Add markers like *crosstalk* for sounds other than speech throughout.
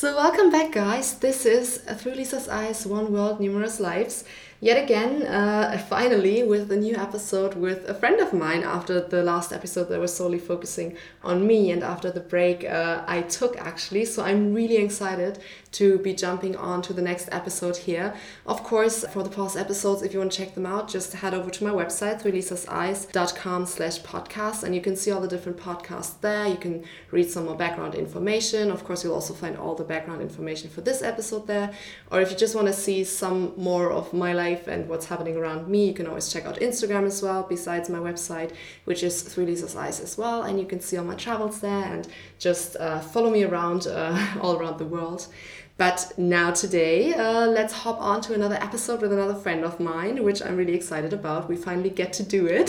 So, welcome back, guys. This is Through Lisa's Eyes One World, Numerous Lives. Yet again, uh, finally, with a new episode with a friend of mine after the last episode that was solely focusing on me and after the break uh, I took actually. So, I'm really excited to be jumping on to the next episode here. Of course, for the past episodes, if you want to check them out, just head over to my website, throughlisaseyes.com slash podcast, and you can see all the different podcasts there. You can read some more background information. Of course, you'll also find all the background information for this episode there. Or if you just want to see some more of my life and what's happening around me, you can always check out Instagram as well, besides my website, which is Through Lisa's Eyes as well. And you can see all my travels there and just uh, follow me around uh, *laughs* all around the world. But now, today, uh, let's hop on to another episode with another friend of mine, which I'm really excited about. We finally get to do it.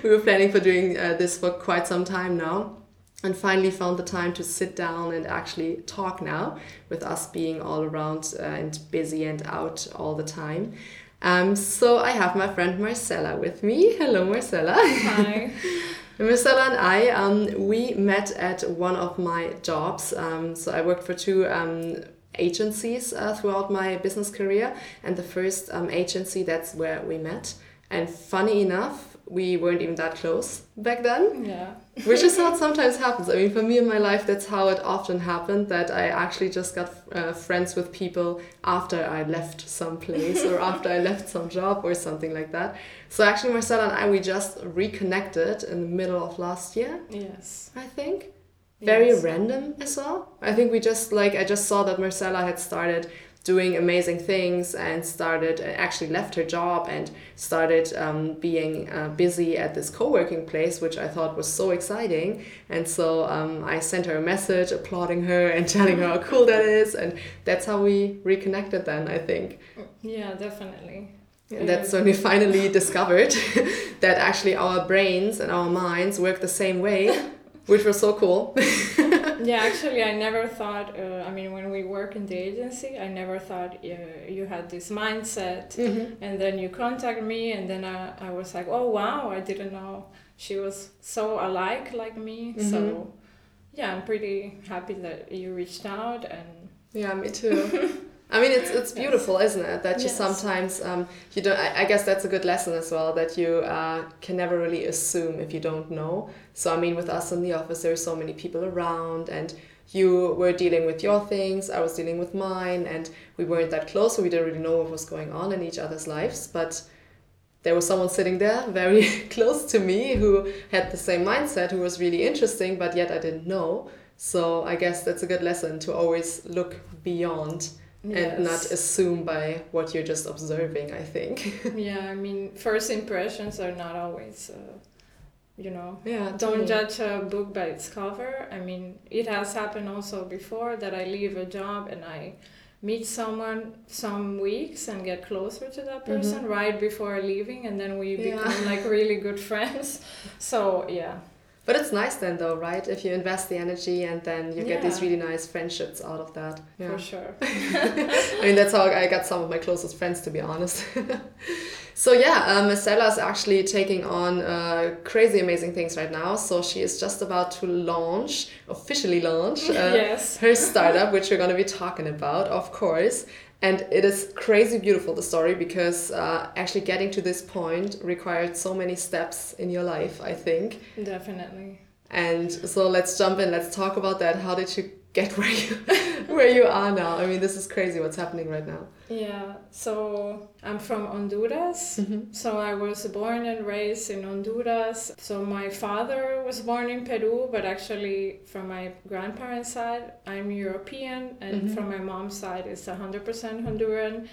*laughs* we were planning for doing uh, this for quite some time now and finally found the time to sit down and actually talk now with us being all around uh, and busy and out all the time. Um, so I have my friend Marcella with me. Hello, Marcella. Hi. *laughs* Marcella and I, um, we met at one of my jobs. Um, so I worked for two um, agencies uh, throughout my business career, and the first um, agency that's where we met. And funny enough, we weren't even that close back then. Yeah. Which is how it sometimes happens. I mean, for me in my life, that's how it often happened that I actually just got uh, friends with people after I left some place or *laughs* after I left some job or something like that. So actually, Marcella and I, we just reconnected in the middle of last year, Yes. I think very Yes. random as well. I think we just like I just saw that Marcella had started doing amazing things and started uh, actually left her job and started um, being uh, busy at this co-working place which i thought was so exciting. And so um, i sent her a message applauding her and *laughs* telling her how cool that is. And that's how we reconnected then i think. Yeah, definitely. and that's when we finally discovered *laughs* that actually our brains and our minds work the same way *laughs* which was so cool *laughs* yeah, actually, I never thought. Uh, I mean, when we work in the agency, I never thought uh, you had this mindset. Mhm. And then you contact me, and then I, I was like, oh wow, I didn't know she was so alike like me. Mhm. So, yeah, I'm pretty happy that you reached out and. Yeah, me too. *laughs* I mean, it's it's beautiful, isn't it? That you Yes. sometimes um, you don't. I, I guess that's a good lesson as well. That you uh, can never really assume if you don't know. So I mean, with us in the office, there are so many people around, and you were dealing with your things. I was dealing with mine, and we weren't that close, so we didn't really know what was going on in each other's lives. But there was someone sitting there *laughs* very close to me who had the same mindset, who was really interesting, but yet I didn't know. So I guess that's a good lesson to always look beyond and not assume by what you're just observing, I think. *laughs* yeah, I mean, first impressions are not always, uh, you know, yeah, don't judge a book by its cover. I mean, it has happened also before that I leave a job and I meet someone some weeks and get closer to that person right before leaving, and then we Mm-hmm. Yeah. become like really good *laughs* friends. So yeah, But it's nice then, though, right? If you invest the energy and then you get these really nice friendships out of that. Yeah. for sure. *laughs* I mean, that's how I got some of my closest friends, to be honest. *laughs* so yeah, um, Marcella is actually taking on uh, crazy amazing things right now. So she is just about to launch, officially launch, uh, *laughs* yes. her startup, which we're going to be talking about, of course. And it is crazy beautiful, the story, because uh, actually getting to this point required so many steps in your life, I think. Definitely. And so let's jump in, let's talk about that. How did you get *laughs* where you, where you are now? I mean, this is crazy what's happening right now. Yeah, so I'm from Honduras. Mm-hmm. So I was born and raised in Honduras. So my father was born in Peru, but actually from my grandparents' side, I'm European, and mm-hmm. from my mom's side, it's 100% Honduran.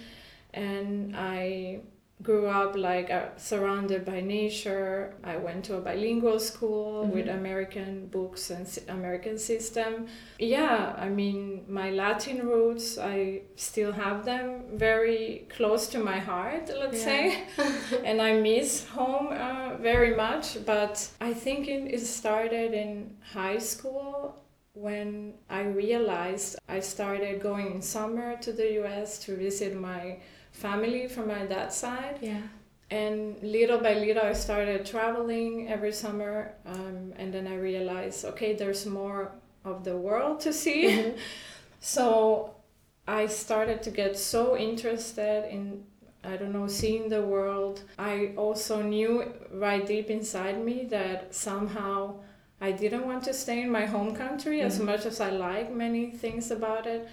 And I grew up like uh, surrounded by nature. I went to a bilingual school with American books and American system. Yeah, I mean, my Latin roots, I still have them very close to my heart, let's Yeah. say. *laughs* and I miss home uh, very much. But I think it, it started in high school when I realized I started going in summer to the US to visit my family from my dad's side. Yeah. And little by little, I started traveling every summer. Um, and then I realized, okay, there's more of the world to see. *laughs* So I started to get so interested in I don't know, seeing the world. I also knew right deep inside me that somehow I didn't want to stay in my home country mm-hmm. as much as I like many things about it.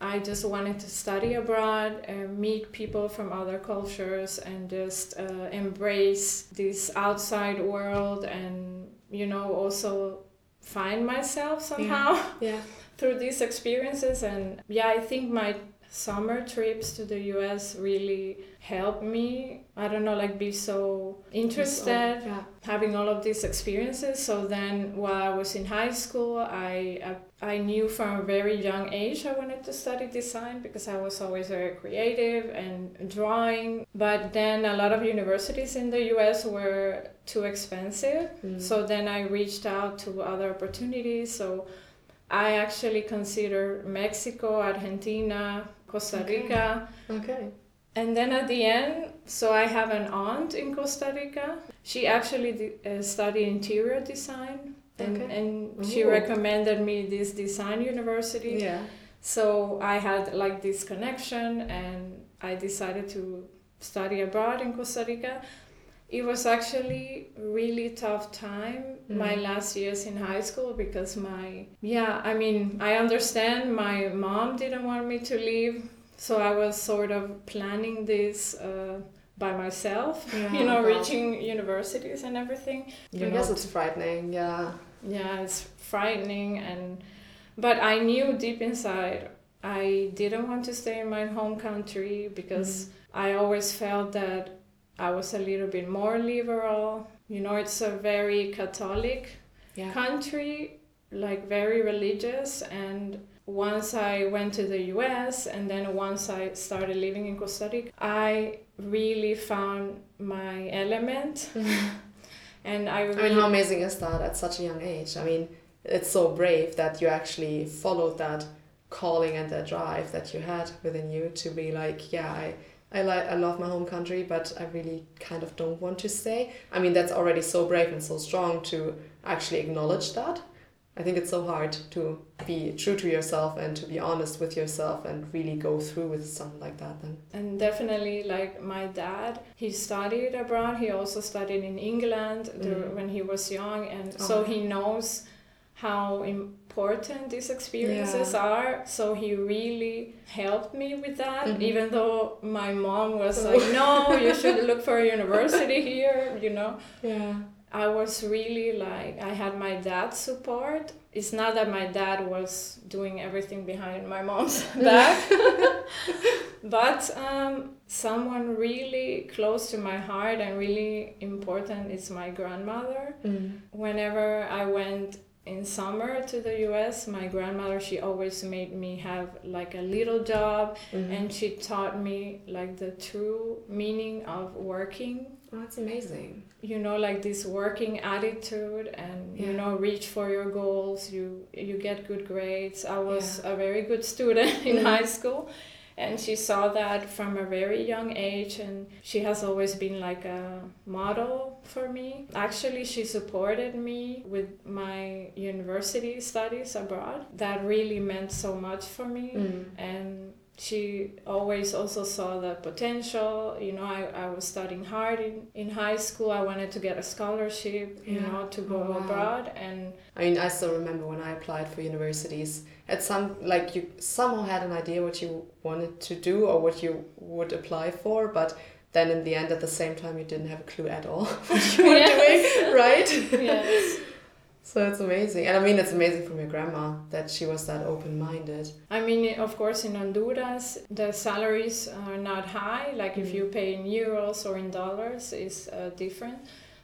I just wanted to study abroad and meet people from other cultures and just uh, embrace this outside world and, you know, also find myself somehow yeah. *laughs* yeah. through these experiences. And yeah, I think my summer trips to the US really helped me i don't know like be so interested yeah. having all of these experiences so then while i was in high school i i knew from a very young age i wanted to study design because i was always very creative and drawing but then a lot of universities in the us were too expensive mm. so then i reached out to other opportunities so I actually consider Mexico, Argentina, Costa Rica. Okay. And then at the end, so I have an aunt in Costa Rica. She actually uh, studied interior design, and, okay. and she recommended me this design university. Yeah. So I had like this connection, and I decided to study abroad in Costa Rica. It was actually really tough time mm. my last years in high school because my yeah I mean I understand my mom didn't want me to leave so I was sort of planning this uh, by myself *laughs* yeah, you know wow. reaching universities and everything you I know, guess it's frightening yeah yeah it's frightening and but I knew deep inside I didn't want to stay in my home country because mm. I always felt that I was a little bit more liberal. You know, it's a very Catholic yeah. country, like very religious. And once I went to the US and then once I started living in Costa Rica, I really found my element. *laughs* And I, really... I mean, how amazing is that at such a young age? I mean, it's so brave that you actually followed that calling and that drive that you had within you to be like, yeah, I I like I love my home country, but I really kind of don't want to stay. I mean, that's already so brave and so strong to actually acknowledge that. I think it's so hard to be true to yourself and to be honest with yourself and really go through with something like that then. And definitely like my dad, he studied abroad. He also studied in England mm. when he was young and oh. so he knows how important these experiences yeah. are. So he really helped me with that, mm-hmm. even though my mom was like, no, *laughs* you should look for a university here, you know. Yeah. I was really like, I had my dad's support. It's not that my dad was doing everything behind my mom's *laughs* back, *laughs* but um, someone really close to my heart and really important is my grandmother. Mm. Whenever I went in summer to the US, my grandmother she always made me have like a little job mm-hmm. and she taught me like the true meaning of working. Oh, that's amazing. You know, like this working attitude and yeah. you know, reach for your goals, you you get good grades. I was yeah. a very good student *laughs* in mm-hmm. high school and she saw that from a very young age and she has always been like a model for me actually she supported me with my university studies abroad that really meant so much for me mm. and she always also saw the potential you know i, I was studying hard in, in high school i wanted to get a scholarship you yeah. know to go oh, wow. abroad and i mean i still remember when i applied for universities at some like you somehow had an idea what you wanted to do or what you would apply for but then in the end at the same time you didn't have a clue at all *laughs* what you were yes. doing right *laughs* yes so it's amazing. And I mean, it's amazing from your grandma that she was that open minded. I mean, of course, in Honduras, the salaries are not high. Like mm. if you pay in euros or in dollars, is uh, different.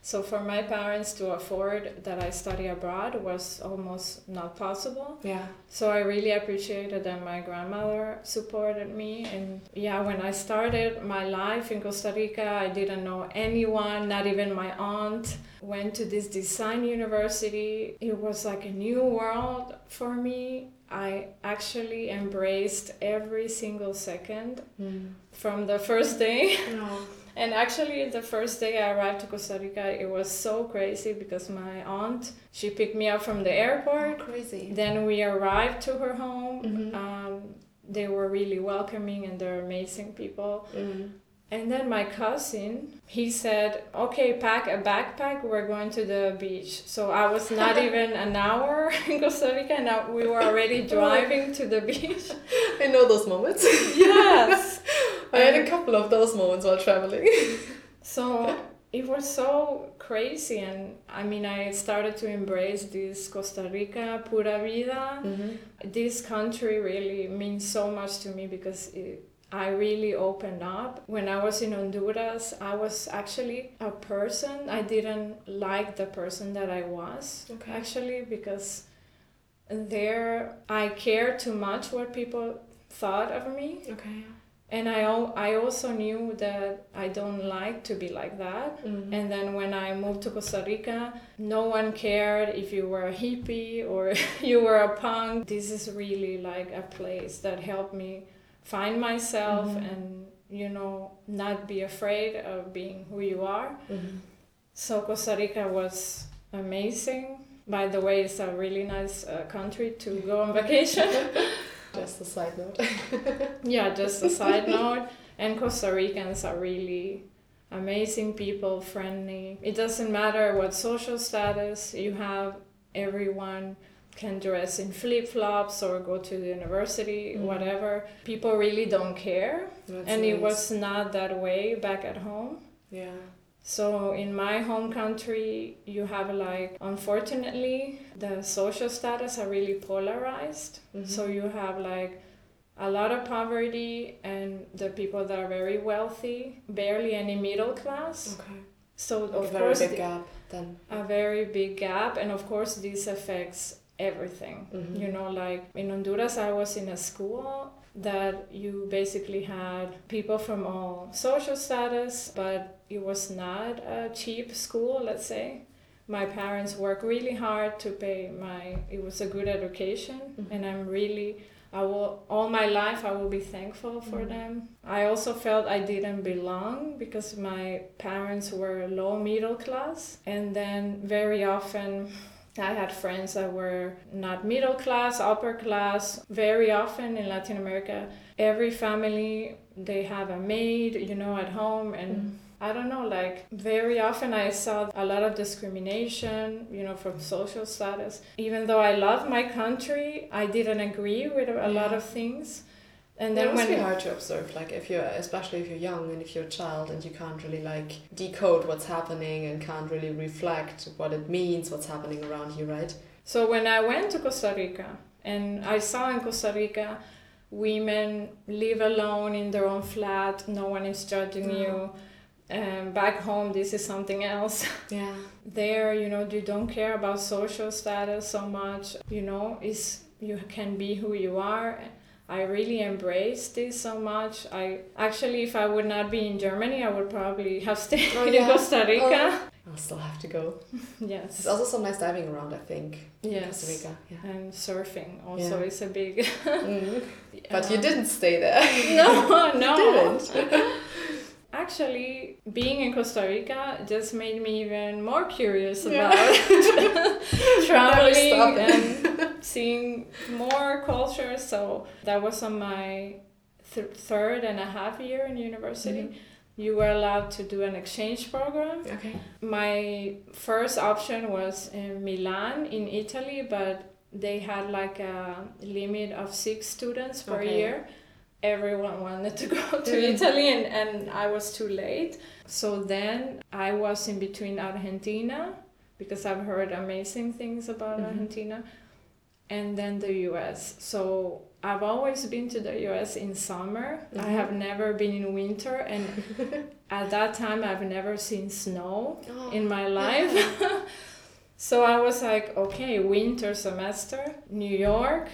So for my parents to afford that I study abroad was almost not possible. Yeah. So I really appreciated that my grandmother supported me. And yeah, when I started my life in Costa Rica, I didn't know anyone, not even my aunt. Went to this design university. It was like a new world for me. I actually embraced every single second mm. from the first day. No. *laughs* And actually, the first day I arrived to Costa Rica, it was so crazy because my aunt she picked me up from the airport. Oh, crazy. Then we arrived to her home. Mhm. Um, they were really welcoming and they're amazing people. Mm. And then my cousin, he said, "Okay, pack a backpack. We're going to the beach." So I was not *laughs* even an hour *laughs* in Costa Rica, and we were already *laughs* driving to the beach. I know those moments. Yes. I had a couple of those moments while traveling. *laughs* So it was so crazy, and I mean, I started to embrace this Costa Rica pura vida. Mm-hmm. This country really means so much to me because it, I really opened up. When I was in Honduras, I was actually a person. I didn't like the person that I was, Okay. actually, because there I cared too much what people thought of me. Okay. And I, I also knew that I don't like to be like that. Mm. And then when I moved to Costa Rica, no one cared if you were a hippie or *laughs* you were a punk. This is really like a place that helped me find myself Mhm. and, you know, not be afraid of being who you are. Mhm. So Costa Rica was amazing. By the way, it's a really nice uh, country to go on vacation. *laughs* Just a side note. *laughs* Yeah, just a side note. And Costa Ricans are really amazing people, friendly. It doesn't matter what social status you have, everyone can dress in flip flops or go to the university, Mhm. whatever. People really don't care. That's and it was not that way back at home. Yeah. So in my home country, you have like, unfortunately, the social status are really polarized. Mhm. So you have like a lot of poverty and the people that are very wealthy, barely any middle class. Okay. So Like of a very course big the- gap then. a very big gap and of course this affects everything. Mhm. You know, like in Honduras I was in a school that you basically had people from all social status, but it was not a cheap school, let's say. My parents worked really hard to pay my it was a good education Mhm. and I'm really I will all my life I will be thankful for Mhm. them. I also felt I didn't belong because my parents were low middle class and then very often I had friends that were not middle class, upper class. Very often in Latin America, every family they have a maid, you know, at home and Mhm. I don't know, like very often I saw a lot of discrimination, you know, from social status. Even though I love my country, I didn't agree with a lot of things. And then it must when be hard to observe, like if you're, especially if you're young and if you're a child and you can't really like decode what's happening and can't really reflect what it means, what's happening around you, right? So when I went to Costa Rica and I saw in Costa Rica women live alone in their own flat, no one is judging Yeah. you. And back home, this is something else. *laughs* Yeah. there, you know, you don't care about social status so much. You know, is you can be who you are. I really embrace this so much. I actually, if I would not be in Germany, I would probably have stayed Oh, *laughs* in? Costa Rica. I'll still have to go. *laughs* Yes. There's also some nice diving around, I think. in Yes. Costa Rica. Yeah. And surfing also Yeah. is a big. Mm. *laughs* But you um, didn't stay there. No, no. didn't. Actually, being in Costa Rica just made me even more curious Yeah. about *laughs* traveling and *laughs* seeing more cultures. So that was on my th- third and a half year in university. Mhm. You were allowed to do an exchange program. Okay. My first option was in Milan in Italy, but they had like a limit of six students per Okay. year. Everyone wanted to *laughs* go to Mhm. Italy, and, and I was too late. So then I was in between Argentina because I've heard amazing things about Mhm. Argentina, and then the US. So I've always been to the US in summer. I Mhm. have never been in winter, and *laughs* at that time I've never seen snow Oh, in my life. *laughs* so I was like, okay, winter semester, New York.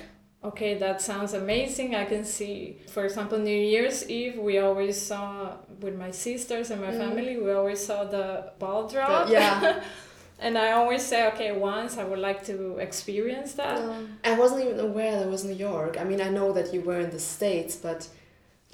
Okay, that sounds amazing. I can see, for example, New Year's Eve, we always saw with my sisters and my Mm. family, we always saw the ball drop. yeah. *laughs* and I always say, okay, once I would like to experience that. Um, I wasn't even aware that was New York. I mean, I know that you were in the States, but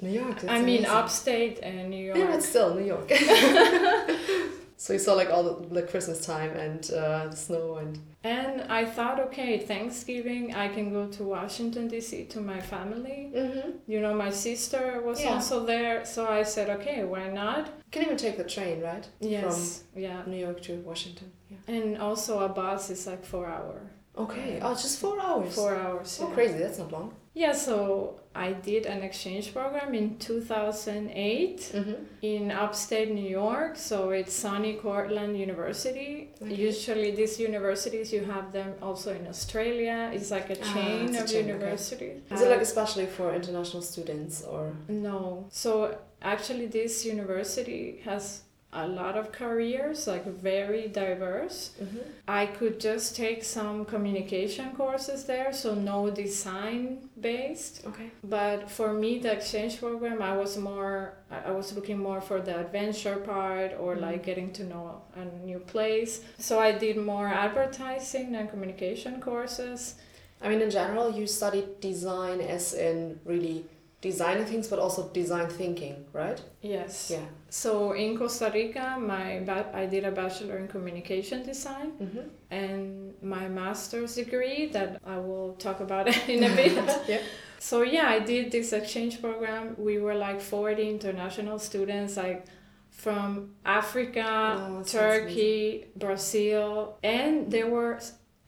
New York. I mean, amazing. upstate and New York. Yeah, but still New York. *laughs* *laughs* so you saw like all the, Christmas time and uh, the snow and. And I thought, okay, Thanksgiving, I can go to Washington, D.C. to my family. Mm-hmm. You know, my sister was Yeah. also there. So I said, okay, why not? You can even take the train, right? Yes. yeah. New York to Washington. Yeah. And also a bus is like four hour. Okay. Oh, just four hours. Four hours. Oh, yeah. crazy. That's not long. Yeah, so I did an exchange program in 2008 Mm-hmm. in upstate New York. So it's SUNY Cortland University. Okay. Usually, these universities, you have them also in Australia. It's like a Ah, chain it's a of chain, okay. universities. Is it like especially for international students or? No. So actually, this university has a lot of careers, like very diverse. Mm-hmm. I could just take some communication courses there, so no design based. Okay. But for me, the exchange program, I was more, I was looking more for the adventure part or Mhm. like getting to know a new place. So I did more advertising and communication courses. I mean, in general, you studied design as in really designing things, but also design thinking, right? Yes. Yeah. So in Costa Rica, my ba- I did a bachelor in communication design Mm-hmm. and my master's degree that I will talk about *laughs* in a *laughs* bit. yeah. So yeah, I did this exchange program. We were like 40 international students, like from Africa, Oh, Turkey, Brazil, and there were,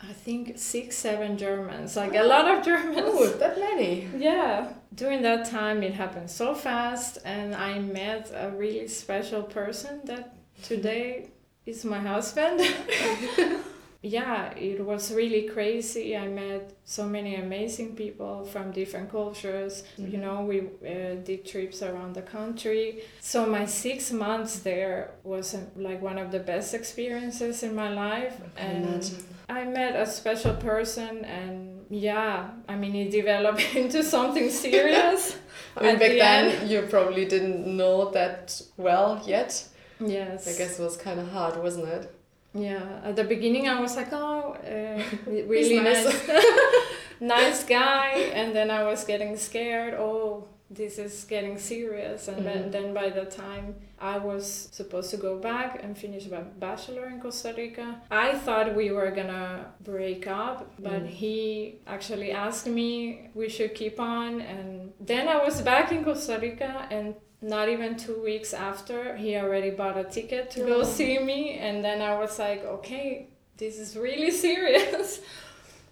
I think, six, seven Germans, like a lot of Germans. Oh, *laughs* that many. Yeah, during that time it happened so fast, and I met a really special person that today is my husband. *laughs* yeah, it was really crazy. I met so many amazing people from different cultures. You Mhm. know, we uh, did trips around the country. So my six months there was uh, like one of the best experiences in my life, and. I met a special person and yeah, I mean it developed *laughs* into something serious. *laughs* I mean, back the then end- you probably didn't know that well yet. yes. I guess it was kind of hard, wasn't it? Yeah. At the beginning I was like, oh, uh, *laughs* really nice. nice, nice guy, and then I was getting scared. Oh, this is getting serious, and then, Mhm. then by the time I was supposed to go back and finish my bachelor in Costa Rica, I thought we were gonna break up, but Mm. he actually asked me we should keep on, and then I was back in Costa Rica and. Not even two weeks after, he already bought a ticket to go Oh. see me, and then I was like, okay, this is really *laughs* serious.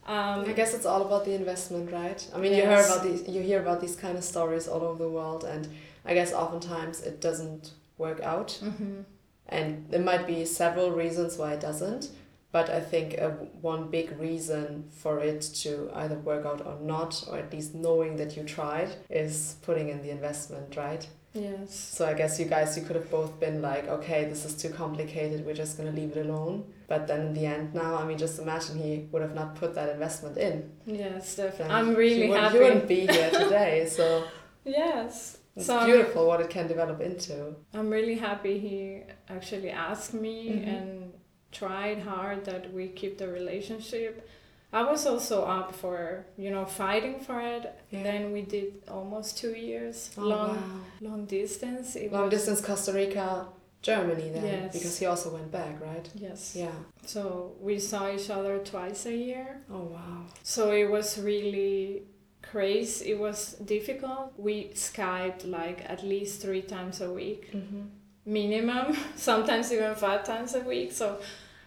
Um, I guess it's all about the investment, right? I mean, you hear about these, you hear about these kind of stories all over the world, and I guess oftentimes it doesn't work out, mhm. and there might be several reasons why it doesn't. But I think uh, one big reason for it to either work out or not, or at least knowing that you tried, is putting in the investment, right? Yes. So I guess you guys, you could have both been like, okay, this is too complicated, we're just gonna leave it alone. But then in the end now, I mean, just imagine he would have not put that investment in. Yes, definitely. I'm he really would- happy. He wouldn't be here today, *laughs* so Yes. it's So I'm- beautiful what it can develop into. I'm really happy he actually asked me Mhm. and tried hard that we keep the relationship. I was also up for, you know, fighting for it. Yeah. Then we did almost two years. Oh, long wow. long distance. It Long was- distance Costa Rica, Germany then, Yes. because he also went back, right? Yes. Yeah. So we saw each other twice a year. Oh wow. So it was really crazy. It was difficult. We Skyped like at least three times a week, Mm-hmm. minimum, *laughs* sometimes even five times a week. So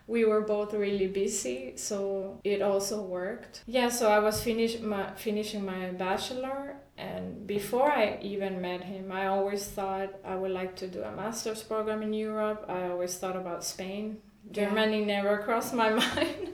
we were both really busy, so it also worked. Yeah, so I was finish my, finishing my bachelor, and before I even met him, I always thought I would like to do a master's program in Europe. I always thought about Spain. Yeah. Germany never crossed my *laughs* mind.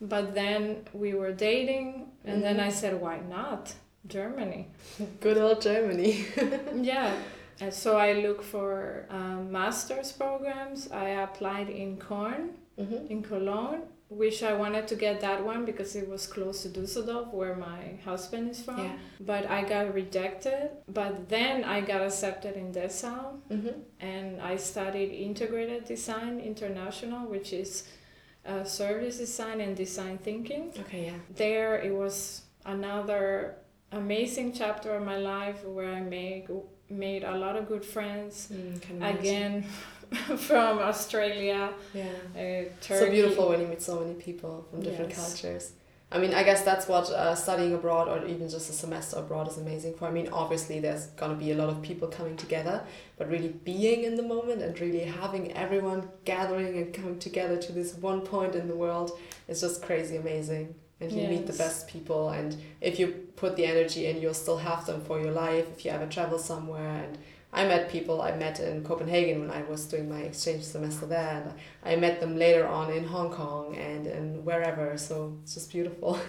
But then we were dating, and then I said, why not? Germany. *laughs* Good old Germany. *laughs* yeah. And so I look for um, master's programs. I applied in Köln, mm-hmm. in Cologne. Wish I wanted to get that one because it was close to Düsseldorf, where my husband is from. Yeah. But I got rejected. But then I got accepted in Dessau, Mm-hmm. and I studied integrated design international, which is uh, service design and design thinking Okay, yeah. there it was another amazing chapter of my life where I made made a lot of good friends. Mm, Again, *laughs* from Australia, yeah, uh, so beautiful when you meet so many people from different Yes. cultures. I mean, I guess that's what uh, studying abroad or even just a semester abroad is amazing for. I mean, obviously, there's gonna be a lot of people coming together, but really being in the moment and really having everyone gathering and coming together to this one point in the world is just crazy amazing. And you meet the best people, and if you put the energy in, you'll still have them for your life if you ever travel somewhere. And I met people I met in Copenhagen when I was doing my exchange semester there, and I met them later on in Hong Kong and, and wherever. So it's just beautiful. *laughs*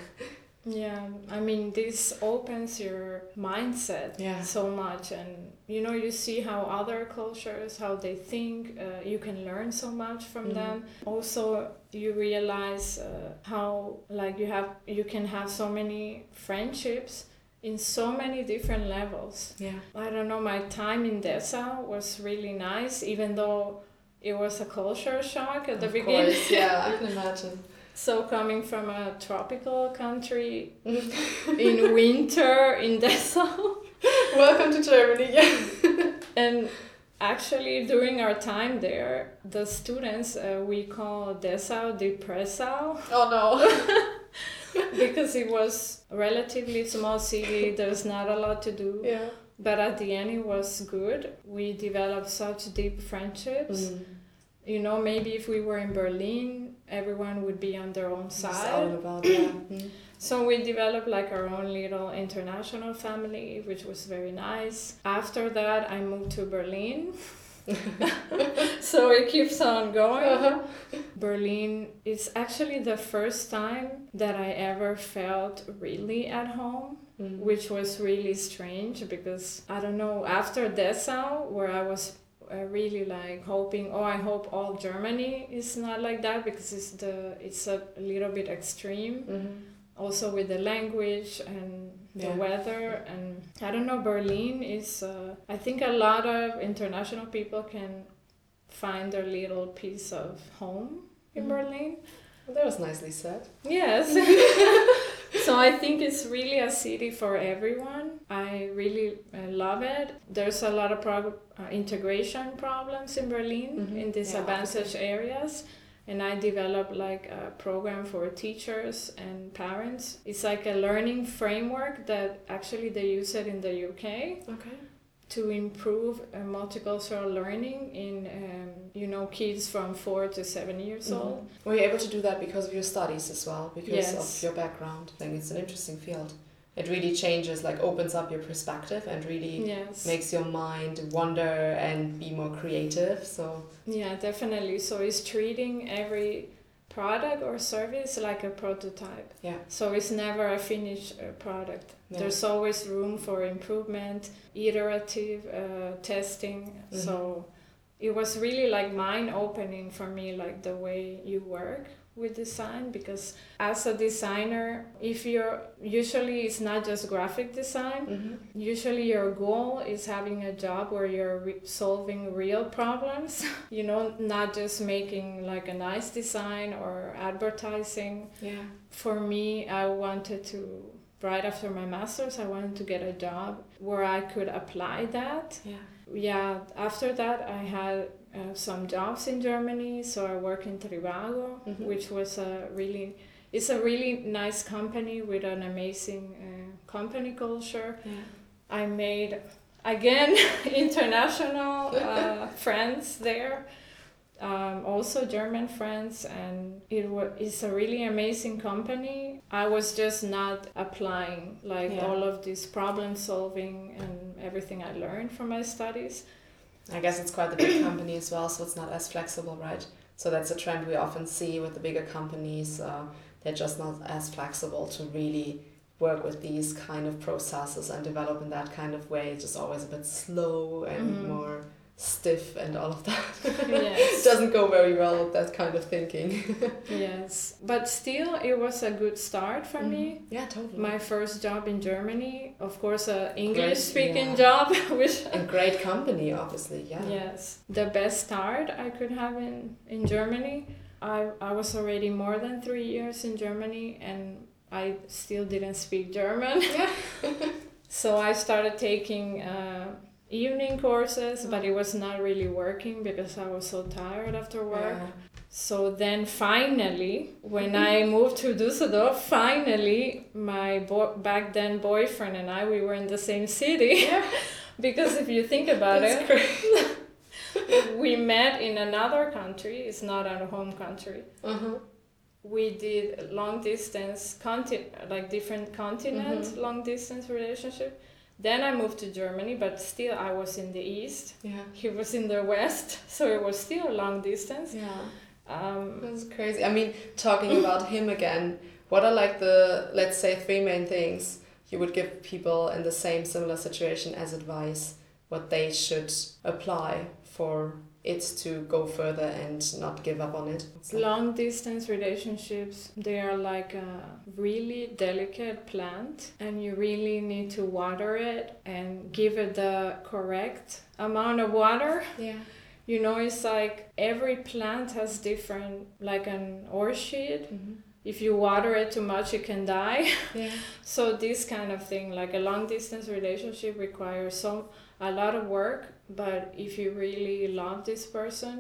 Yeah, I mean, this opens your mindset Yeah. so much, and you know, you see how other cultures, how they think. Uh, you can learn so much from Mhm. them. Also, you realize uh, how like you have you can have so many friendships in so many different levels. Yeah. I don't know. My time in Dessau was really nice, even though it was a culture shock at the Of beginning. course, yeah, I *laughs* can imagine. So coming from a tropical country *laughs* in winter in Dessau *laughs* Welcome to Germany. Yeah. and actually during our time there the students uh, we call Dessau Depressau Oh no. *laughs* because it was relatively small city there's not a lot to do Yeah. but at the end it was good we developed such deep friendships Mm. you know maybe if we were in Berlin everyone would be on their own side about. Yeah. Mm. *clears throat* So we developed like our own little international family, which was very nice. After that, I moved to Berlin. *laughs* *laughs* so it keeps on going. Uh-huh. Berlin is actually the first time that I ever felt really at home, Mm. which was really strange because I don't know, after Dessau, where I was uh, really like hoping oh i hope all germany is not like that because it's the it's a little bit extreme Mhm. also with the language and the Yeah. weather and i don't know berlin is uh, i think a lot of international people can find their little piece of home in Mhm. berlin Well, that was nicely said. yes *laughs* so i think it's really a city for everyone i really uh, love it there's a lot of prog- uh, integration problems in berlin Mhm. in disadvantaged areas and i developed like a program for teachers and parents it's like a learning framework that actually they use it in the uk Okay. to improve uh, multicultural learning in um, you know kids from four to seven years Mhm. old Were you able to do that because of your studies as well? Because Yes. of your background? I think it's an interesting field. It really changes, like opens up your perspective and really yes makes your mind wonder and be more creative. So Yeah, definitely. So it's treating every product or service like a prototype. Yeah. So it's never a finished uh, product. Yeah. There's always room for improvement, iterative uh, testing. Mhm. So it was really like mind opening for me, like the way you work with design because as a designer if you're usually it's not just graphic design mm-hmm. Usually, your goal is having a job where you're re- solving real problems, *laughs* you know, not just making like a nice design or advertising. yeah, For me, I wanted to, right after my master's, I wanted to get a job where I could apply that. yeah, Yeah, after that, I had uh, some jobs in Germany, so I work in Trivago, Mhm. which was a really it's a really nice company with an amazing uh, company culture. yeah. I made again *laughs* international *laughs* uh, friends there, um, also German friends, and it was it's a really amazing company. I was just not applying like Yeah. all of this problem solving and everything I learned from my studies. I guess it's quite the big company as well, so it's not as flexible, right? So that's a trend we often see with the bigger companies. Uh, they're just not as flexible to really work with these kind of processes and develop in that kind of way. It's just always a bit slow and Mhm. more stiff and all of that. yes. *laughs* doesn't go very well with that kind of thinking. *laughs* yes, but still, it was a good start for me. Yeah, totally. My first job in Germany, of course, a English speaking yeah. job, *laughs* which a great company, obviously. Yeah. Yes, the best start I could have in, in Germany. I, I was already more than three years in Germany and I still didn't speak German. Yeah. So I started taking uh, evening courses, but it was not really working because I was so tired after work. Yeah. So then finally, when I moved to Düsseldorf, finally my bo- back then boyfriend and I we were in the same city. Yeah. *laughs* because if you think about That's it, *laughs* we met in another country. It's not our home country. Uh-huh. We did long distance conti- like different continent Mhm. long distance relationship. Then I moved to Germany, but still I was in the east. Yeah. He was in the west, *laughs* so it was still a long distance. Yeah. Um, That's crazy. I mean, talking about him again, what are like the, let's say, three main things you would give people in the same similar situation as advice, what they should apply for it to go further and not give up on it? Long distance relationships, they are like a really delicate plant, and you really need to water it and give it the correct amount of water. Yeah. You know, it's like every plant has different, like an orchid. Mm-hmm. If you water it too much, it can die. *laughs* Yeah. so this kind of thing, like a long distance relationship, requires so a lot of work. But if you really love this person,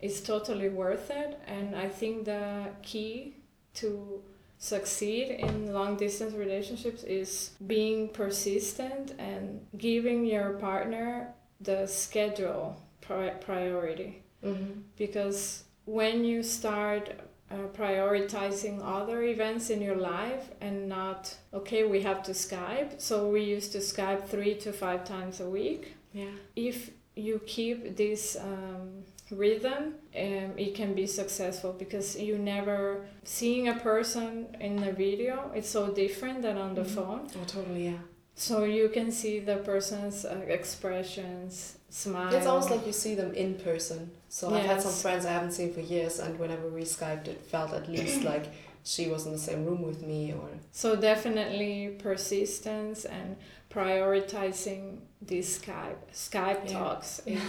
it's totally worth it. And I think the key to succeed in long distance relationships is being persistent and giving your partner the schedule pri- priority Mm-hmm. because when you start uh, prioritizing other events in your life and not okay we have to skype so we used to skype three to five times a week Yeah. if you keep this um, rhythm um, it can be successful because you never seeing a person in the video it's so different than on the Mhm. phone Oh, totally. Yeah. so you can see the person's uh, expressions smile It's almost like you see them in person. So I've had some friends I haven't seen for years, and whenever we skyped, it felt at least *clears throat* like she was in the same room with me, or So definitely persistence and prioritizing these Skype Skype Yeah. talks is,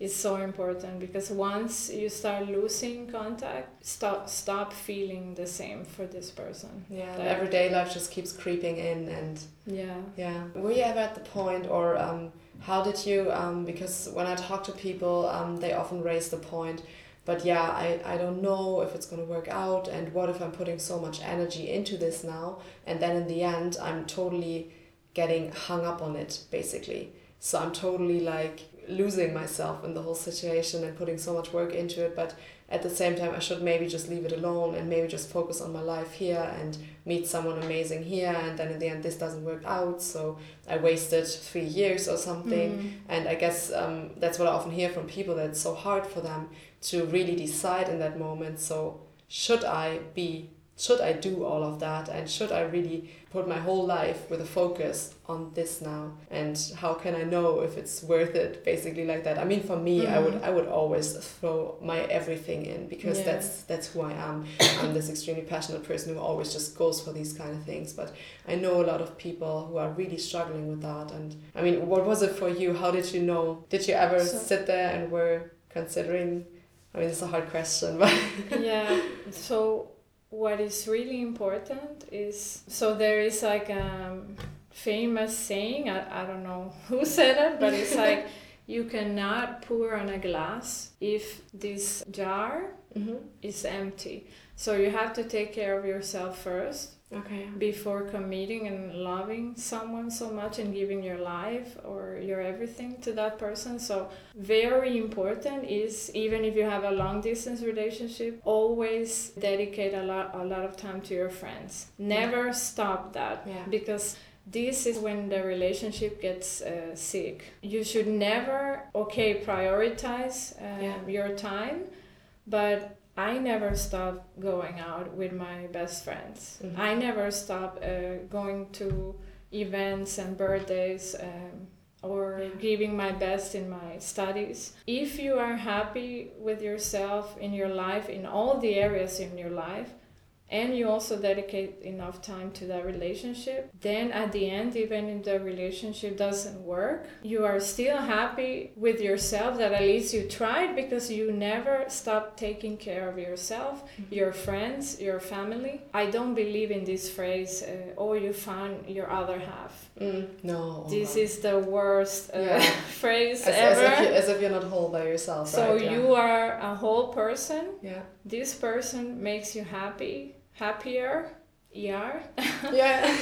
is so important because once you start losing contact, stop stop feeling the same for this person. yeah, Like- everyday life just keeps creeping in, and Yeah. yeah. Were you ever at the point, or um, how did you? Um, because when I talk to people, um, they often raise the point. But yeah, I, I don't know if it's gonna work out, and what if I'm putting so much energy into this now, and then in the end I'm totally getting hung up on it, basically. So I'm totally like losing myself in the whole situation and putting so much work into it. But at the same time, I should maybe just leave it alone and maybe just focus on my life here and meet someone amazing here. And then in the end, this doesn't work out. So I wasted three years or something. Mm. And I guess um, that's what I often hear from people that it's so hard for them to really decide in that moment. So should I be, should I do all of that? And should I really put my whole life with a focus on this now? And how can I know if it's worth it? Basically like that. I mean, for me, I would Mhm. I would always throw my everything in because Yeah. that's that's who I am. I'm this extremely passionate person who always just goes for these kind of things. But I know a lot of people who are really struggling with that. And I mean, what was it for you? How did you know? Did you ever So- sit there and were considering? I mean, it's a hard question, *laughs* but yeah. So what is really important is so there is like a famous saying. I, I don't know *laughs* who said it, but it's *laughs* like you cannot pour on a glass if this jar mm-hmm. is empty. So you have to take care of yourself first okay. before committing and loving someone so much and giving your life or your everything to that person. So very important is even if you have a long distance relationship, always dedicate a lot a lot of time to your friends. Never stop that Yeah. because this is when the relationship gets uh, sick. You should never okay prioritize um, Yeah. your time, but I never stop going out with my best friends. Mhm. I never stop uh, going to events and birthdays um, or Yeah. giving my best in my studies. If you are happy with yourself in your life, in all the areas in your life, and you also dedicate enough time to that relationship, then at the end, even if the relationship doesn't work, you are still happy with yourself that at least you tried because you never stopped taking care of yourself, mm-hmm. your friends, your family. I don't believe in this phrase, uh, oh, you found your other half. Mm, no. This is the worst uh, yeah. *laughs* phrase as, ever. As if, you, as if, you're not whole by yourself. So right? yeah. you are a whole person. Yeah. This person makes you happy happier yeah yeah *laughs*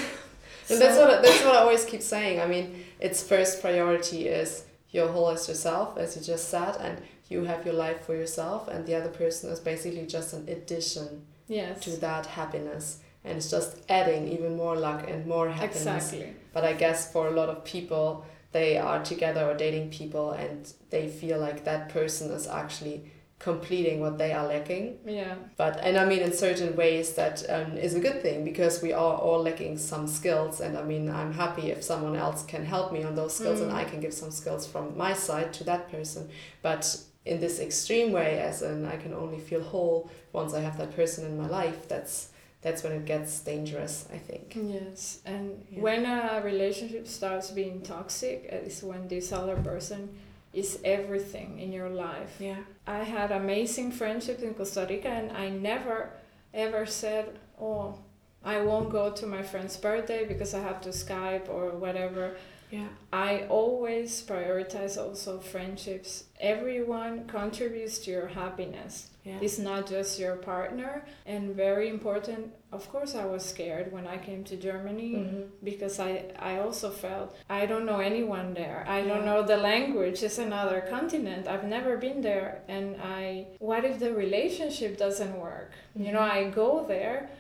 and that's what that's what I always keep saying I mean its first priority is your whole as yourself as you just said and you have your life for yourself and the other person is basically just an addition yes. to that happiness and it's just adding even more luck and more happiness exactly. but I guess for a lot of people they are together or dating people and they feel like that person is actually completing what they are lacking. Yeah. But and I mean in certain ways that um, is a good thing because we are all lacking some skills and I mean I'm happy if someone else can help me on those skills mm. and I can give some skills from my side to that person. But in this extreme way as in I can only feel whole once I have that person in my life that's that's when it gets dangerous i think yes and yeah. when a relationship starts being toxic it's when this other person is everything in your life. Yeah. I had amazing friendships in Costa Rica and I never ever said, "Oh, I won't go to my friend's birthday because I have to Skype or whatever." Yeah. I always prioritize also friendships. Everyone contributes to your happiness. Yeah. It's not just your partner. And very important, of course, I was scared when I came to Germany mm-hmm. because I, I also felt I don't know anyone there. I yeah. don't know the language. It's another continent. I've never been there. And I, what if the relationship doesn't work? Mm-hmm. You know, I go there,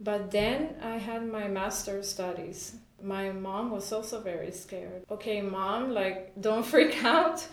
but then I had my master's studies my mom was also very scared. Okay, mom, like, don't *laughs* freak out.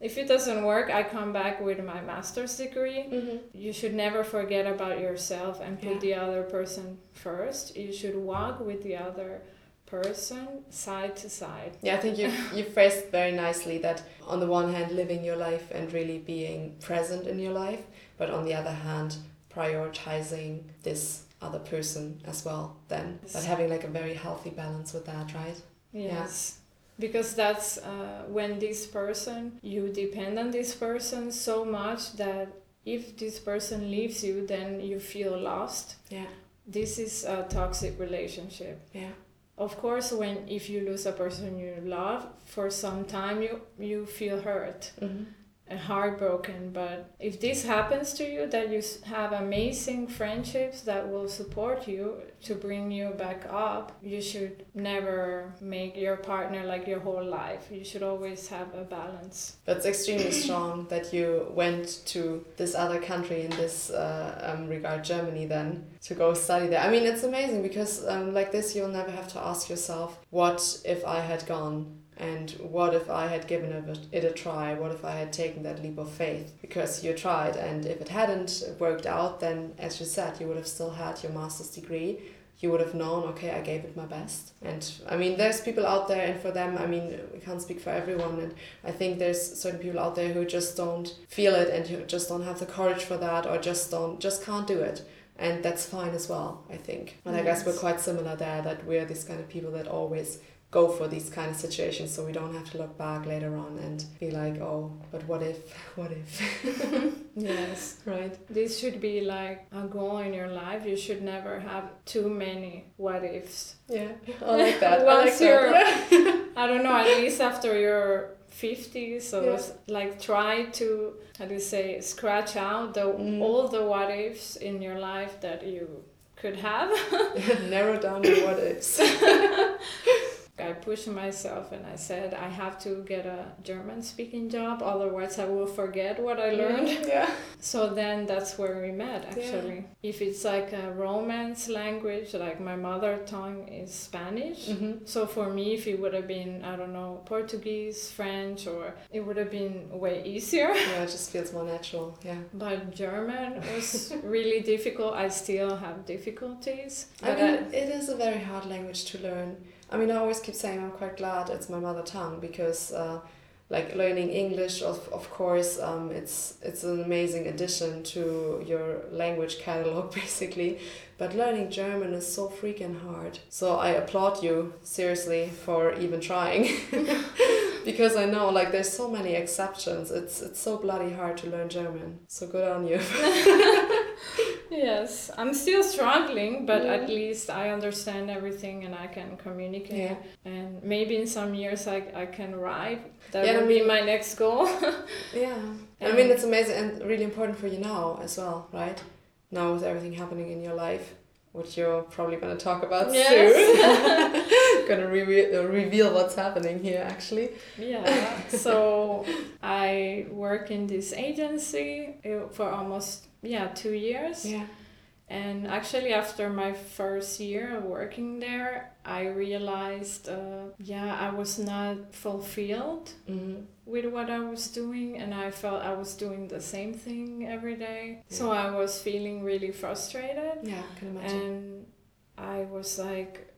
If it doesn't work, I come back with my master's degree. Mm-hmm. You should never forget about yourself and put yeah. the other person first. You should walk with the other person side to side. Yeah, I think you *laughs* you phrased very nicely that on the one hand living your life and really being present in your life, but on the other hand prioritizing this other person as well then yes. but having like a very healthy balance with that right? Yes. Yeah. because that's uh, when this person you depend on this person so much that if this person leaves you then you feel lost. Yeah. This is a toxic relationship. Yeah. Of course when if you lose a person you love for some time you you feel hurt. Mm-hmm heartbroken but if this happens to you that you have amazing friendships that will support you to bring you back up you should never make your partner like your whole life. You should always have a balance. That's extremely strong that you went to this other country in this uh, um, regard germany then to go study there. I mean it's amazing because um, like this you'll never have to ask yourself what if i had gone and what if I had given it a try? What if I had taken that leap of faith? Because you tried, and if it hadn't worked out, then as you said, you would have still had your master's degree. You would have known, okay, I gave it my best. And I mean, there's people out there, and for them, I mean, we can't speak for everyone. And I think there's certain people out there who just don't feel it and who just don't have the courage for that, or just don't, just can't do it and that's fine as well i think and yes. i guess we're quite similar there that we're these kind of people that always go for these kind of situations so we don't have to look back later on and be like oh but what if *laughs* what if? *laughs* Yes. Right. This should be like a goal in your life. You should never have too many what ifs. Yeah. I like that. *laughs* Once I like you're that. i don't know at least after you're 50 so yeah. like try to how do you say scratch out the mm. all the what ifs in your life that you could have. Narrow down the what ifs I pushed myself and I said I have to get a German speaking job, otherwise I will forget what I learned. Yeah. *laughs* So then that's where we met actually. Yeah. If it's like a Romance language, like my mother tongue is Spanish. Mm-hmm. So for me, if it would have been, I don't know, Portuguese, French, or it would have been way easier. *laughs* Yeah, it just feels more natural. Yeah. But German was *laughs* really difficult. I still have difficulties. I mean, I, it is a very hard language to learn I mean, I always keep saying I'm quite glad it's my mother tongue because uh, like learning English, of, of course, um, it's it's an amazing addition to your language catalog, *laughs* basically. But learning German is so freaking hard. So I applaud you seriously for even trying, *laughs* because I know like there's so many exceptions. It's it's so bloody hard to learn German. So good on you. *laughs* yes, I'm still struggling, but yeah. at least I understand everything and I can communicate. Yeah. And maybe in some years I, I can write. That yeah, will be my next goal. *laughs* yeah. And I mean, it's amazing and really important for you now as well, right? Now with everything happening in your life, which you're probably going to talk about yes. soon. *laughs* *laughs* going to reveal, uh, reveal what's happening here, actually. Yeah. So I work in this agency uh, for almost yeah two years. Yeah. And actually, after my first year of working there, I realized, uh, yeah, I was not fulfilled mm-hmm. with what I was doing, and I felt I was doing the same thing every day. Yeah. So I was feeling really frustrated. Yeah, I can imagine. And I was like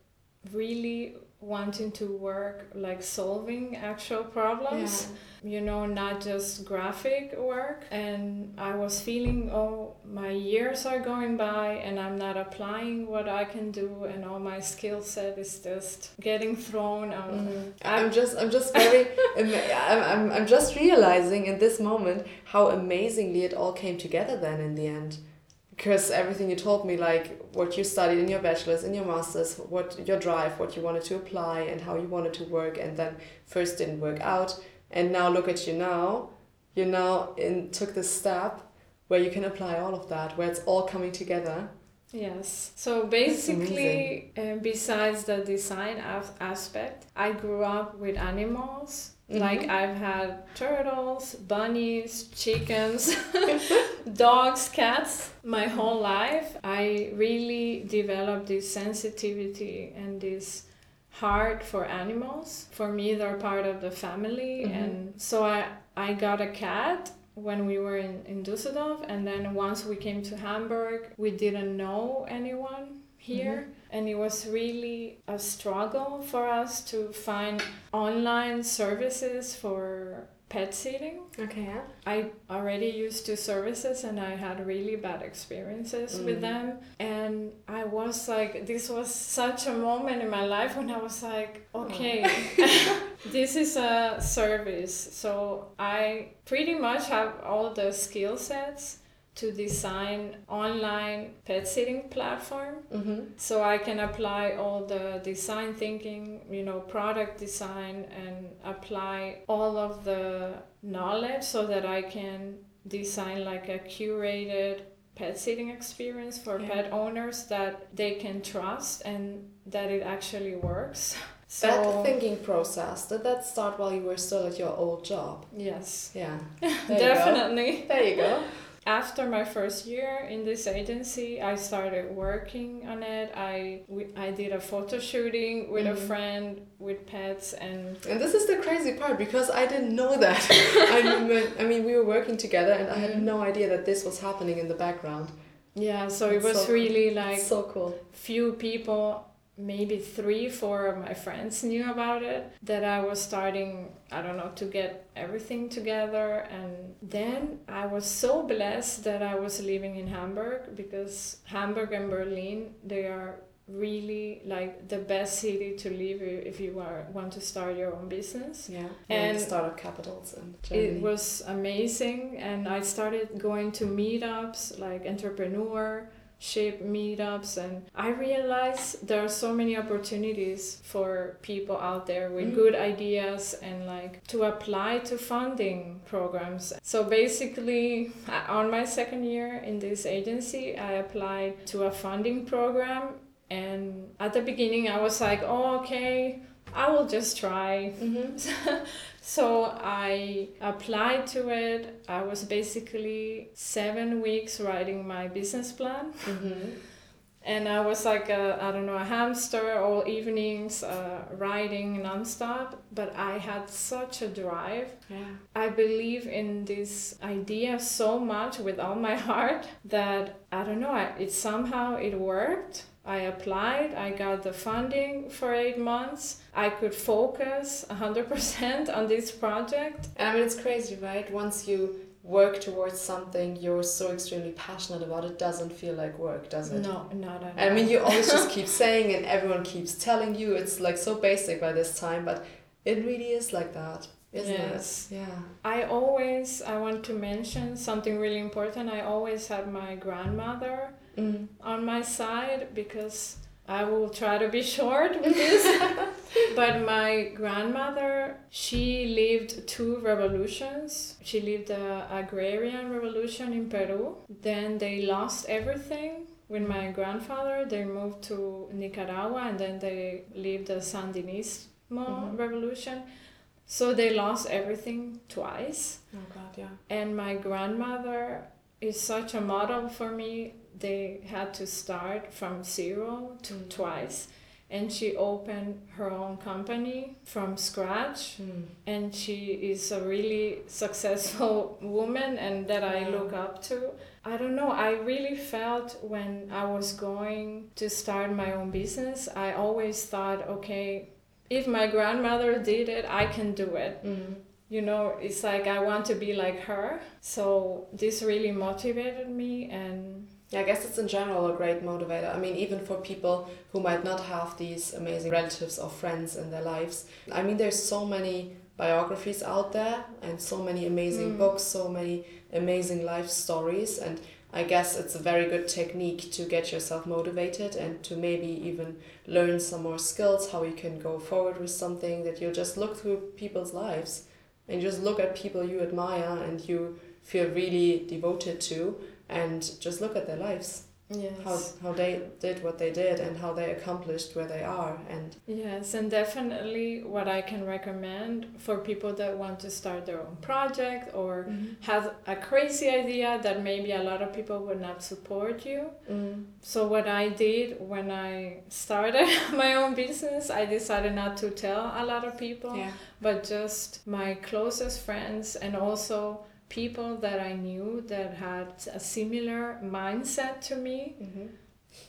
really wanting to work like solving actual problems. Yeah you know, not just graphic work. And I was feeling, oh, my years are going by and I'm not applying what I can do, and all my skill set is just getting thrown out. Mm. I'm just, I'm just very, *laughs* I'm, I'm, I'm just realizing in this moment how amazingly it all came together then in the end because everything you told me like what you studied in your bachelor's in your master's what your drive what you wanted to apply and how you wanted to work and then first didn't work out. And now look at you now. You now in took this step where you can apply all of that where it's all coming together. Yes. So basically uh, besides the design aspect i grew up with animals mm-hmm. like i've had turtles bunnies chickens *laughs* dogs cats my whole life i really developed this sensitivity and this heart for animals. For me, they're part of the family, mm-hmm. and so I I got a cat when we were in, in Dusseldorf, and then once we came to Hamburg, we didn't know anyone here. Mm-hmm. And it was really a struggle for us to find online services for pet sitting. Okay. Yeah. I already used two services and I had really bad experiences mm. with them. And I was like, this was such a moment in my life when I was like, okay, oh. *laughs* this is a service. So I pretty much have all the skill sets to design online pet sitting platform. Mm-hmm. so i can apply all the design thinking you know product design and apply all of the knowledge so that i can design like a curated pet sitting experience for yeah. pet owners that they can trust and that it actually works. *laughs* So, that thinking process did that start while you were still at your old job? Yes. Yeah. *laughs* Definitely. There you go *laughs* after my first year in this agency, I started working on it. I we, I did a photo shooting with mm-hmm. a friend with pets and and this is the crazy part because I didn't know that. *laughs* I mean, I mean, we were working together, and I had mm-hmm. no idea that this was happening in the background. Yeah, so it was so really like so cool. Few people maybe three, four of my friends knew about it, that I was starting, I don't know, to get everything together. And then I was so blessed that I was living in Hamburg because Hamburg and Berlin, they are really like the best city to live if you are, want to start your own business. Yeah, and startup capitals in Germany. It was amazing, and I started going to meetups like entrepreneur shape meetups and i realized there are so many opportunities for people out there with mm-hmm. good ideas and like to apply to funding programs so basically on my second year in this agency i applied to a funding program and at the beginning i was like oh okay I will just try. Mm-hmm. *laughs* so I applied to it. I was basically seven weeks writing my business plan. Mm-hmm. And I was like a, I don't know, a hamster all evenings, uh, writing nonstop. But I had such a drive. Yeah. I believe in this idea so much with all my *laughs* heart that I don't know, it somehow it worked I applied, I got the funding for eight months. I could focus 100% on this project. I mean, it's crazy, right? Once you work towards something you're so extremely passionate about, it doesn't feel like work, does it? No, not at all. I mean, you always just *laughs* keep saying, and everyone keeps telling you it's like so basic by this time, but it really is like that. Isn't yes. it? Yeah. I always I want to mention something really important. I always had my grandmother mm. on my side because I will try to be *laughs* short with this. *laughs* but my grandmother, she lived two revolutions. She lived the agrarian revolution in Peru. Then they lost everything. With my grandfather, they moved to Nicaragua and then they lived the Sandinismo mm-hmm. revolution. So they lost everything twice. Oh God, yeah. And my grandmother is such a model for me they had to start from zero to mm. twice and she opened her own company from scratch mm. and she is a really successful *laughs* woman and that i look up to i don't know i really felt when i was going to start my own business i always thought okay if my grandmother did it i can do it mm. you know it's like i want to be like her so this really motivated me and yeah, I guess it's in general a great motivator. I mean, even for people who might not have these amazing relatives or friends in their lives. I mean, there's so many biographies out there and so many amazing mm. books, so many amazing life stories. And I guess it's a very good technique to get yourself motivated and to maybe even learn some more skills, how you can go forward with something that you just look through people's lives and just look at people you admire and you feel really devoted to and just look at their lives yes. how, how they did what they did and how they accomplished where they are and yes and definitely what i can recommend for people that want to start their own project or mm-hmm. have a crazy idea that maybe a lot of people would not support you mm. so what i did when i started *laughs* my own business i decided not to tell a lot of people yeah. but just my closest friends and also people that I knew that had a similar mindset to me. Mm-hmm.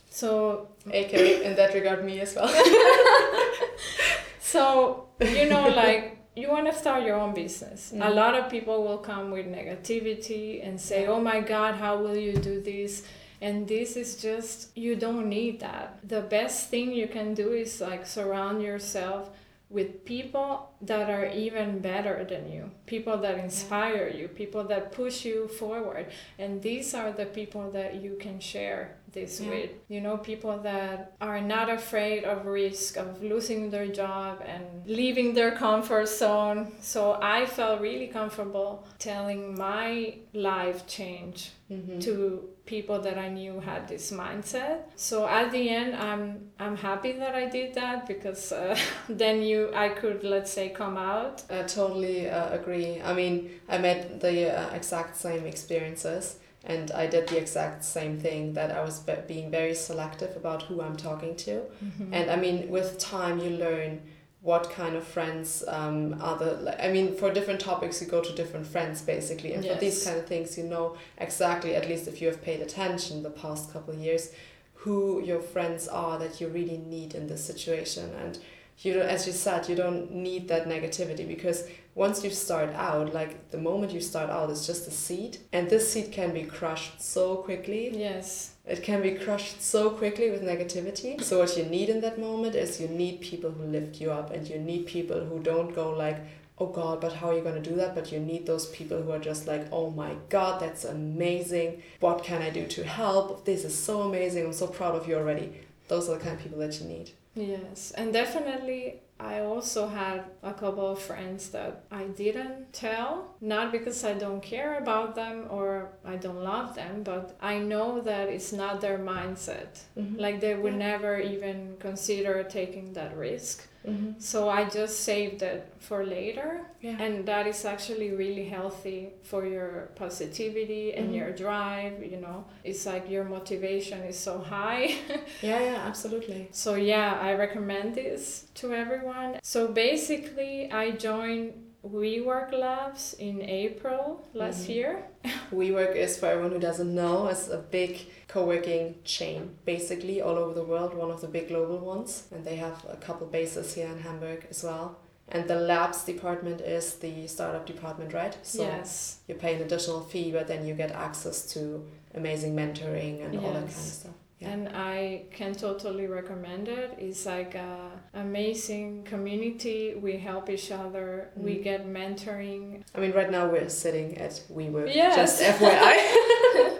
So, aka in that regard, me as well. *laughs* so, you know, like you want to start your own business. Mm-hmm. A lot of people will come with negativity and say, Oh my God, how will you do this? And this is just, you don't need that. The best thing you can do is like surround yourself with people that are even better than you, people that inspire you, people that push you forward. And these are the people that you can share this yeah. with. You know, people that are not afraid of risk, of losing their job and leaving their comfort zone. So I felt really comfortable telling my life change mm-hmm. to people that I knew had this mindset. So at the end, I'm I'm happy that I did that because uh, *laughs* then you I could let's say come out. I totally uh, agree. I mean, I met the uh, exact same experiences and I did the exact same thing that I was be- being very selective about who I'm talking to. Mm-hmm. And I mean, with time, you learn what kind of friends um, are the like, I mean for different topics you go to different friends basically. And yes. for these kind of things you know exactly at least if you have paid attention the past couple of years who your friends are that you really need in this situation. And you don't, as you said you don't need that negativity because once you start out like the moment you start out it's just a seed. And this seed can be crushed so quickly yes it can be crushed so quickly with negativity. So what you need in that moment is you need people who lift you up and you need people who don't go like oh god but how are you going to do that? But you need those people who are just like oh my god that's amazing. What can i do to help? This is so amazing. I'm so proud of you already. Those are the kind of people that you need Yes, and definitely I also had a couple of friends that I didn't tell, not because I don't care about them or I don't love them, but I know that it's not their mindset. Mm-hmm. Like they would yeah. never even consider taking that risk. Mm-hmm. So I just saved it for later. Yeah. And that is actually really healthy for your positivity and mm-hmm. your drive, you know. It's like your motivation is so high. *laughs* yeah, yeah, absolutely. So yeah, I recommend this to everyone. So basically I joined WeWork Labs in April last Mhm. year. WeWork is, for everyone who doesn't know, is a big co-working chain, basically all over the world, one of the big global ones. And they have a couple bases here in Hamburg as well. And the labs department is the startup department, right? So yes. you pay an additional fee, but then you get access to amazing mentoring and all that kind of stuff. Yeah. And I can totally recommend it. It's like a amazing community. We help each other. We Mhm. get mentoring. I mean, right now we're sitting at WeWork. Yes. Just FYI. *laughs*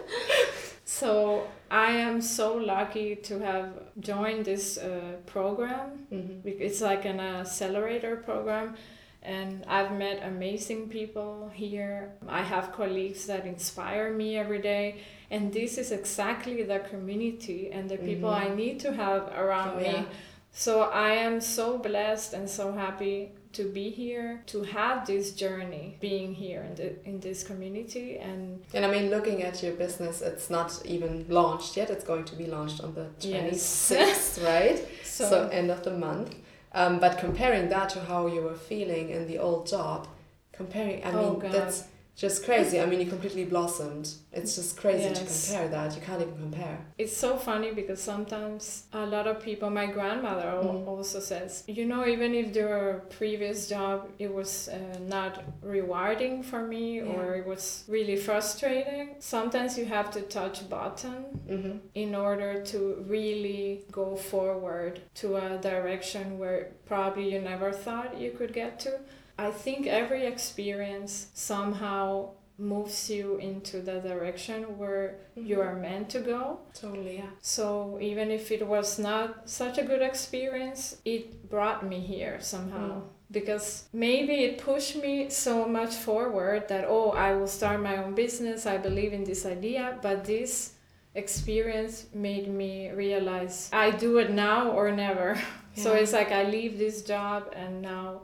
So I am so lucky to have joined this uh, program. Mhm. It's like an accelerator program. And I've met amazing people here. I have colleagues that inspire me every day. And this is exactly the community and the people Mhm. I need to have around Oh, me. yeah. So I am so blessed and so happy to be here, to have this journey, being here in, the, in this community. And And I mean, looking at your business, it's not even launched yet. It's going to be launched on the Yes. 26th, *laughs* right? so, So, end of the month. Um, but comparing that to how you were feeling in the old job, comparing, I Oh, mean, that's just crazy. I mean, you completely blossomed. It's just crazy to compare that. You can't even compare. it's so funny because sometimes a lot of people, my grandmother Mhm. also says, you know, even if their previous job, it was uh, not rewarding for me Yeah. or it was really frustrating, sometimes you have to touch button Mm-hmm. in order to really go forward to a direction where probably you never thought you could get to. I think every experience somehow moves you into the direction where you are meant to go. Totally, yeah. So even if it was not such a good experience, it brought me here somehow. Mm. Because maybe it pushed me so much forward that, oh, I will start my own business, I believe in this idea, but this experience made me realize I do it now or never. *laughs* So it's like I leave this job and now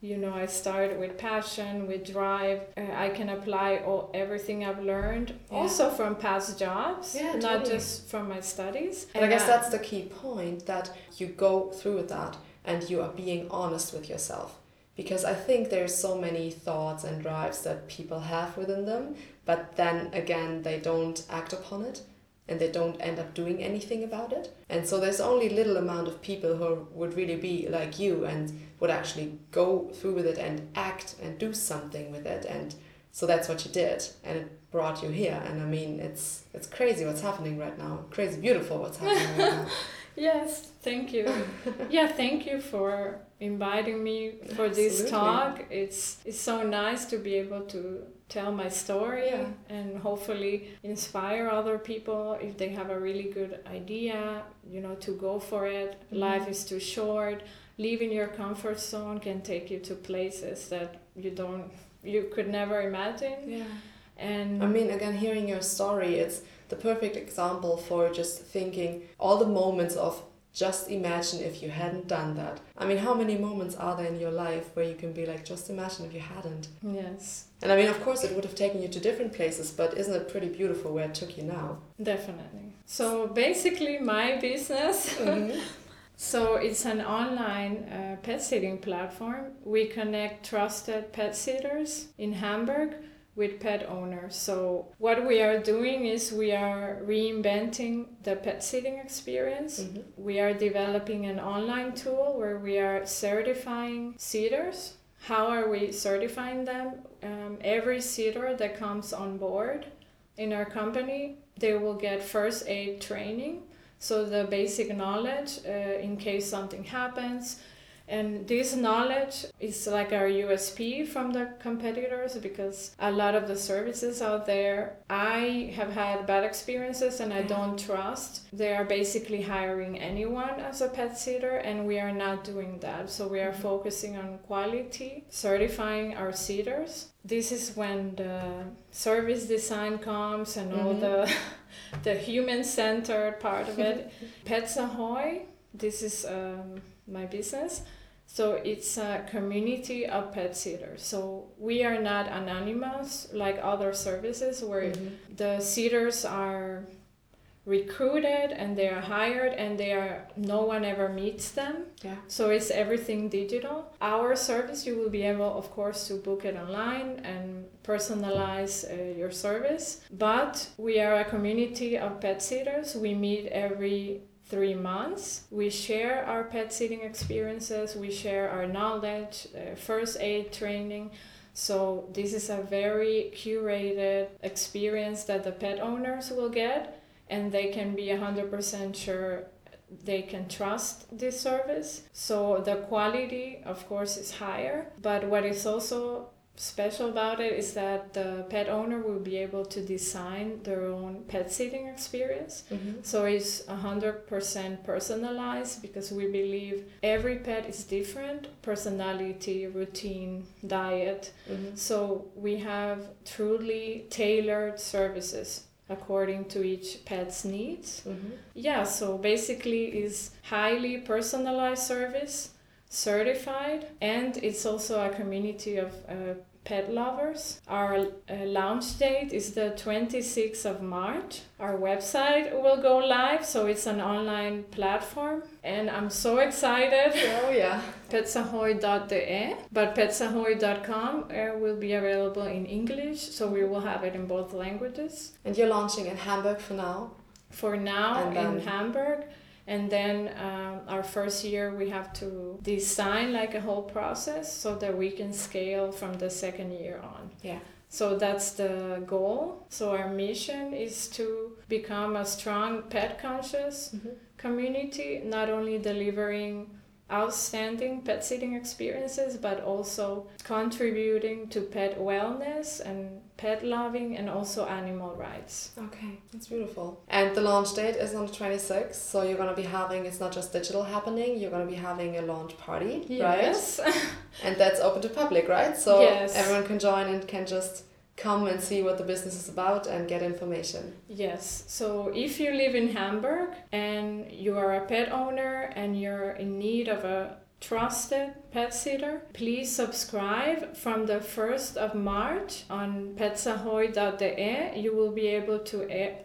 you know i start with passion with drive uh, i can apply all everything i've learned Yeah. also from past jobs Yeah, not totally. just from my studies But I guess I- that's the key point that you go through that and you are being honest with yourself. Because I think there's so many thoughts and drives that people have within them, but then again, they don't act upon it and they don't end up doing anything about it. And so there's only little amount of people who would really be like you and would actually go through with it and act and do something with it. And so that's what you did, and it brought you here. And I mean, it's it's crazy what's happening right now. Crazy beautiful what's happening right now. *laughs* yes thank you *laughs* yeah thank you for inviting me for this Absolutely. talk it's it's so nice to be able to tell my story Yeah. and hopefully inspire other people if they have a really good idea you know to go for it Mhm. life is too short leaving your comfort zone can take you to places that you don't you could never imagine Yeah. and I mean, again, hearing your story, it's the perfect example for just thinking all the moments of just imagine if you hadn't done that. I mean, how many moments are there in your life where you can be like, just imagine if you hadn't? yes And I mean, of course, it would have taken you to different places, but isn't it pretty beautiful where it took you now? definitely so basically my business *laughs* So it's an online uh, pet sitting platform. We connect trusted pet sitters in Hamburg with pet owners. So what we are doing is we are reinventing the pet sitting experience. Mhm. We are developing an online tool where we are certifying sitters. How are we certifying them? Um, every sitter that comes on board in our company, they will get first aid training. So the basic knowledge uh, in case something happens. And this knowledge is like our USP from the competitors because a lot of the services out there, I have had bad experiences and I don't trust. They are basically hiring anyone as a pet sitter, and we are not doing that. So we are focusing on quality, certifying our sitters. This is when the service design comes and all Mhm. the *laughs* the human centered part of it. *laughs* Pets Ahoy, this is um, my business. So it's a community of pet sitters. So we are not anonymous like other services where Mhm. the sitters are recruited and they are hired and they are no one ever meets them Yeah. so it's everything digital our service you will be able of course to book it online and personalize uh, your service but we are a community of pet sitters we meet every three months. We share our pet sitting experiences, we share our knowledge, uh, first aid training. So, this is a very curated experience that the pet owners will get, and they can be 100% sure they can trust this service. So, the quality, of course, is higher, but what is also special about it is that the pet owner will be able to design their own pet sitting experience. Mm-hmm. So it's 100% personalized because we believe every pet is different personality, routine, diet. Mm-hmm. So we have truly tailored services according to each pet's needs. Mm-hmm. Yeah, so basically is highly personalized service certified and it's also a community of uh, pet lovers. Our uh, launch date is the 26th of March. Our website will go live, so it's an online platform. And I'm so excited. *laughs* Oh yeah. Petsahoy.de, but petsahoy.com uh, will be available in English, so we will have it in both languages. And you're launching in Hamburg for now. For now, in Hamburg. And then um, our first year, we have to design like a whole process so that we can scale from the second year on. Yeah. So that's the goal. So our mission is to become a strong pet conscious Mm-hmm. community, not only delivering outstanding pet sitting experiences, but also contributing to pet wellness and pet loving and also animal rights. Okay, that's beautiful. And the launch date is on the 26th, so you're gonna be having it's not just digital happening, you're gonna be having a launch party, Yes. right? *laughs* And that's open to public, right? So Yes. everyone can join and can just come and see what the business is about and get information. Yes. So if you live in Hamburg and you are a pet owner and you're in need of a trusted pet sitter, please subscribe from the 1st of March on petsahoy.de. You will be able to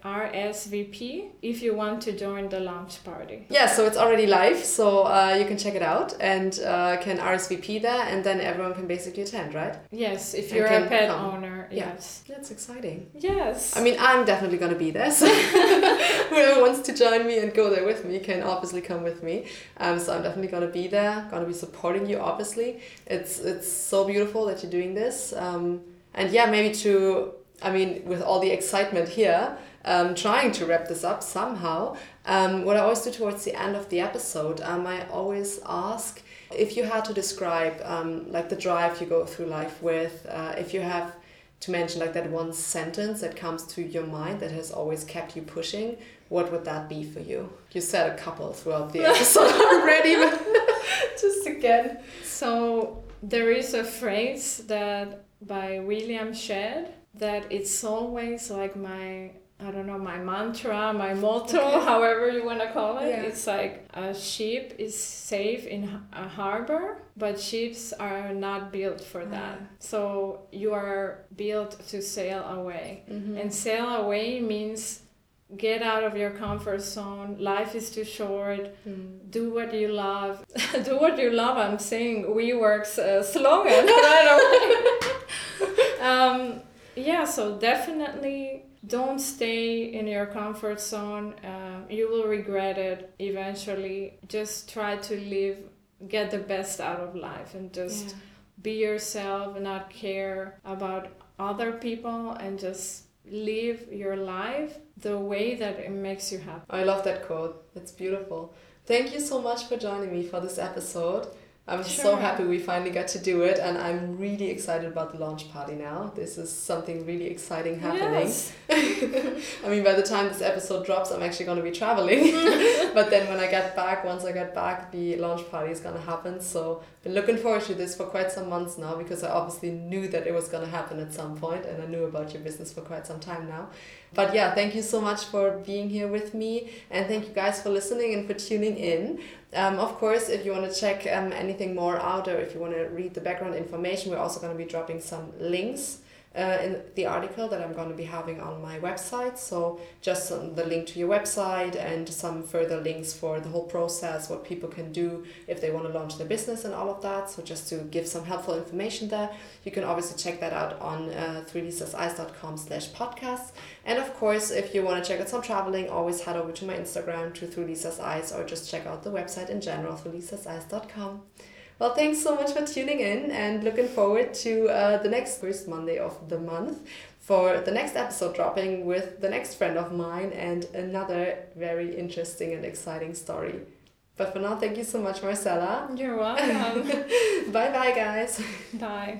RSVP if you want to join the launch party. Yeah, so it's already live, so uh, you can check it out and uh, can RSVP there, and then everyone can basically attend, right? Yes, if you're a pet come. owner. Yeah. Yes. That's exciting. Yes. I mean, I'm definitely gonna be there, so *laughs* whoever wants to join me and go there with me can obviously come with me. Um, so I'm definitely gonna be there, gonna be supporting you. Obviously, it's it's so beautiful that you're doing this, um, and yeah, maybe to I mean, with all the excitement here, um, trying to wrap this up somehow. Um, what I always do towards the end of the episode, um, I always ask if you had to describe um, like the drive you go through life with, uh, if you have to mention like that one sentence that comes to your mind that has always kept you pushing, what would that be for you? You said a couple throughout the *laughs* episode already, but *laughs* just again. So there is a phrase that by William Shedd that it's always like my I don't know my mantra, my motto, Okay. *laughs* however you want to call it. Yeah. It's like a ship is safe in a harbor, but ships are not built for that. Ah. So you are built to sail away. Mm-hmm. And sail away means get out of your comfort zone. Life is too short Mm. do what you love *laughs* do what you love i'm saying WeWork's uh, slogan right *laughs* away um, yeah so definitely don't stay in your comfort zone uh, you will regret it eventually just try to live get the best out of life and just Yeah. be yourself not care about other people and just live your life the way that it makes you happy I love that quote. It's beautiful. Thank you so much for joining me for this episode. I'm so happy we finally got to do it, and I'm really excited about the launch party now. This is something really exciting happening. Yes. *laughs* I mean, by the time this episode drops, I'm actually going to be traveling. *laughs* but then when I get back, once I get back, the launch party is going to happen. So I've been looking forward to this for quite some months now because I obviously knew that it was going to happen at some point, and I knew about your business for quite some time now. But yeah, thank you so much for being here with me, and thank you guys for listening and for tuning in. Um, of course, if you want to check um, anything more out or if you want to read the background information, we're also going to be dropping some links uh, in the article that I'm going to be having on my website. So just the link to your website and some further links for the whole process, what people can do if they want to launch their business and all of that. So just to give some helpful information there, you can obviously check that out on uh, throughlisaseyes.com slash podcasts. And of course, if you want to check out some traveling, always head over to my Instagram to Through Lisa's Eyes or just check out the website in general, throughlisaseyes.com. Well, thanks so much for tuning in and looking forward to uh, the next first Monday of the month for the next episode dropping with the next friend of mine and another very interesting and exciting story. But for now, thank you so much, Marcella. You're *laughs* welcome. bye bye, guys. Bye.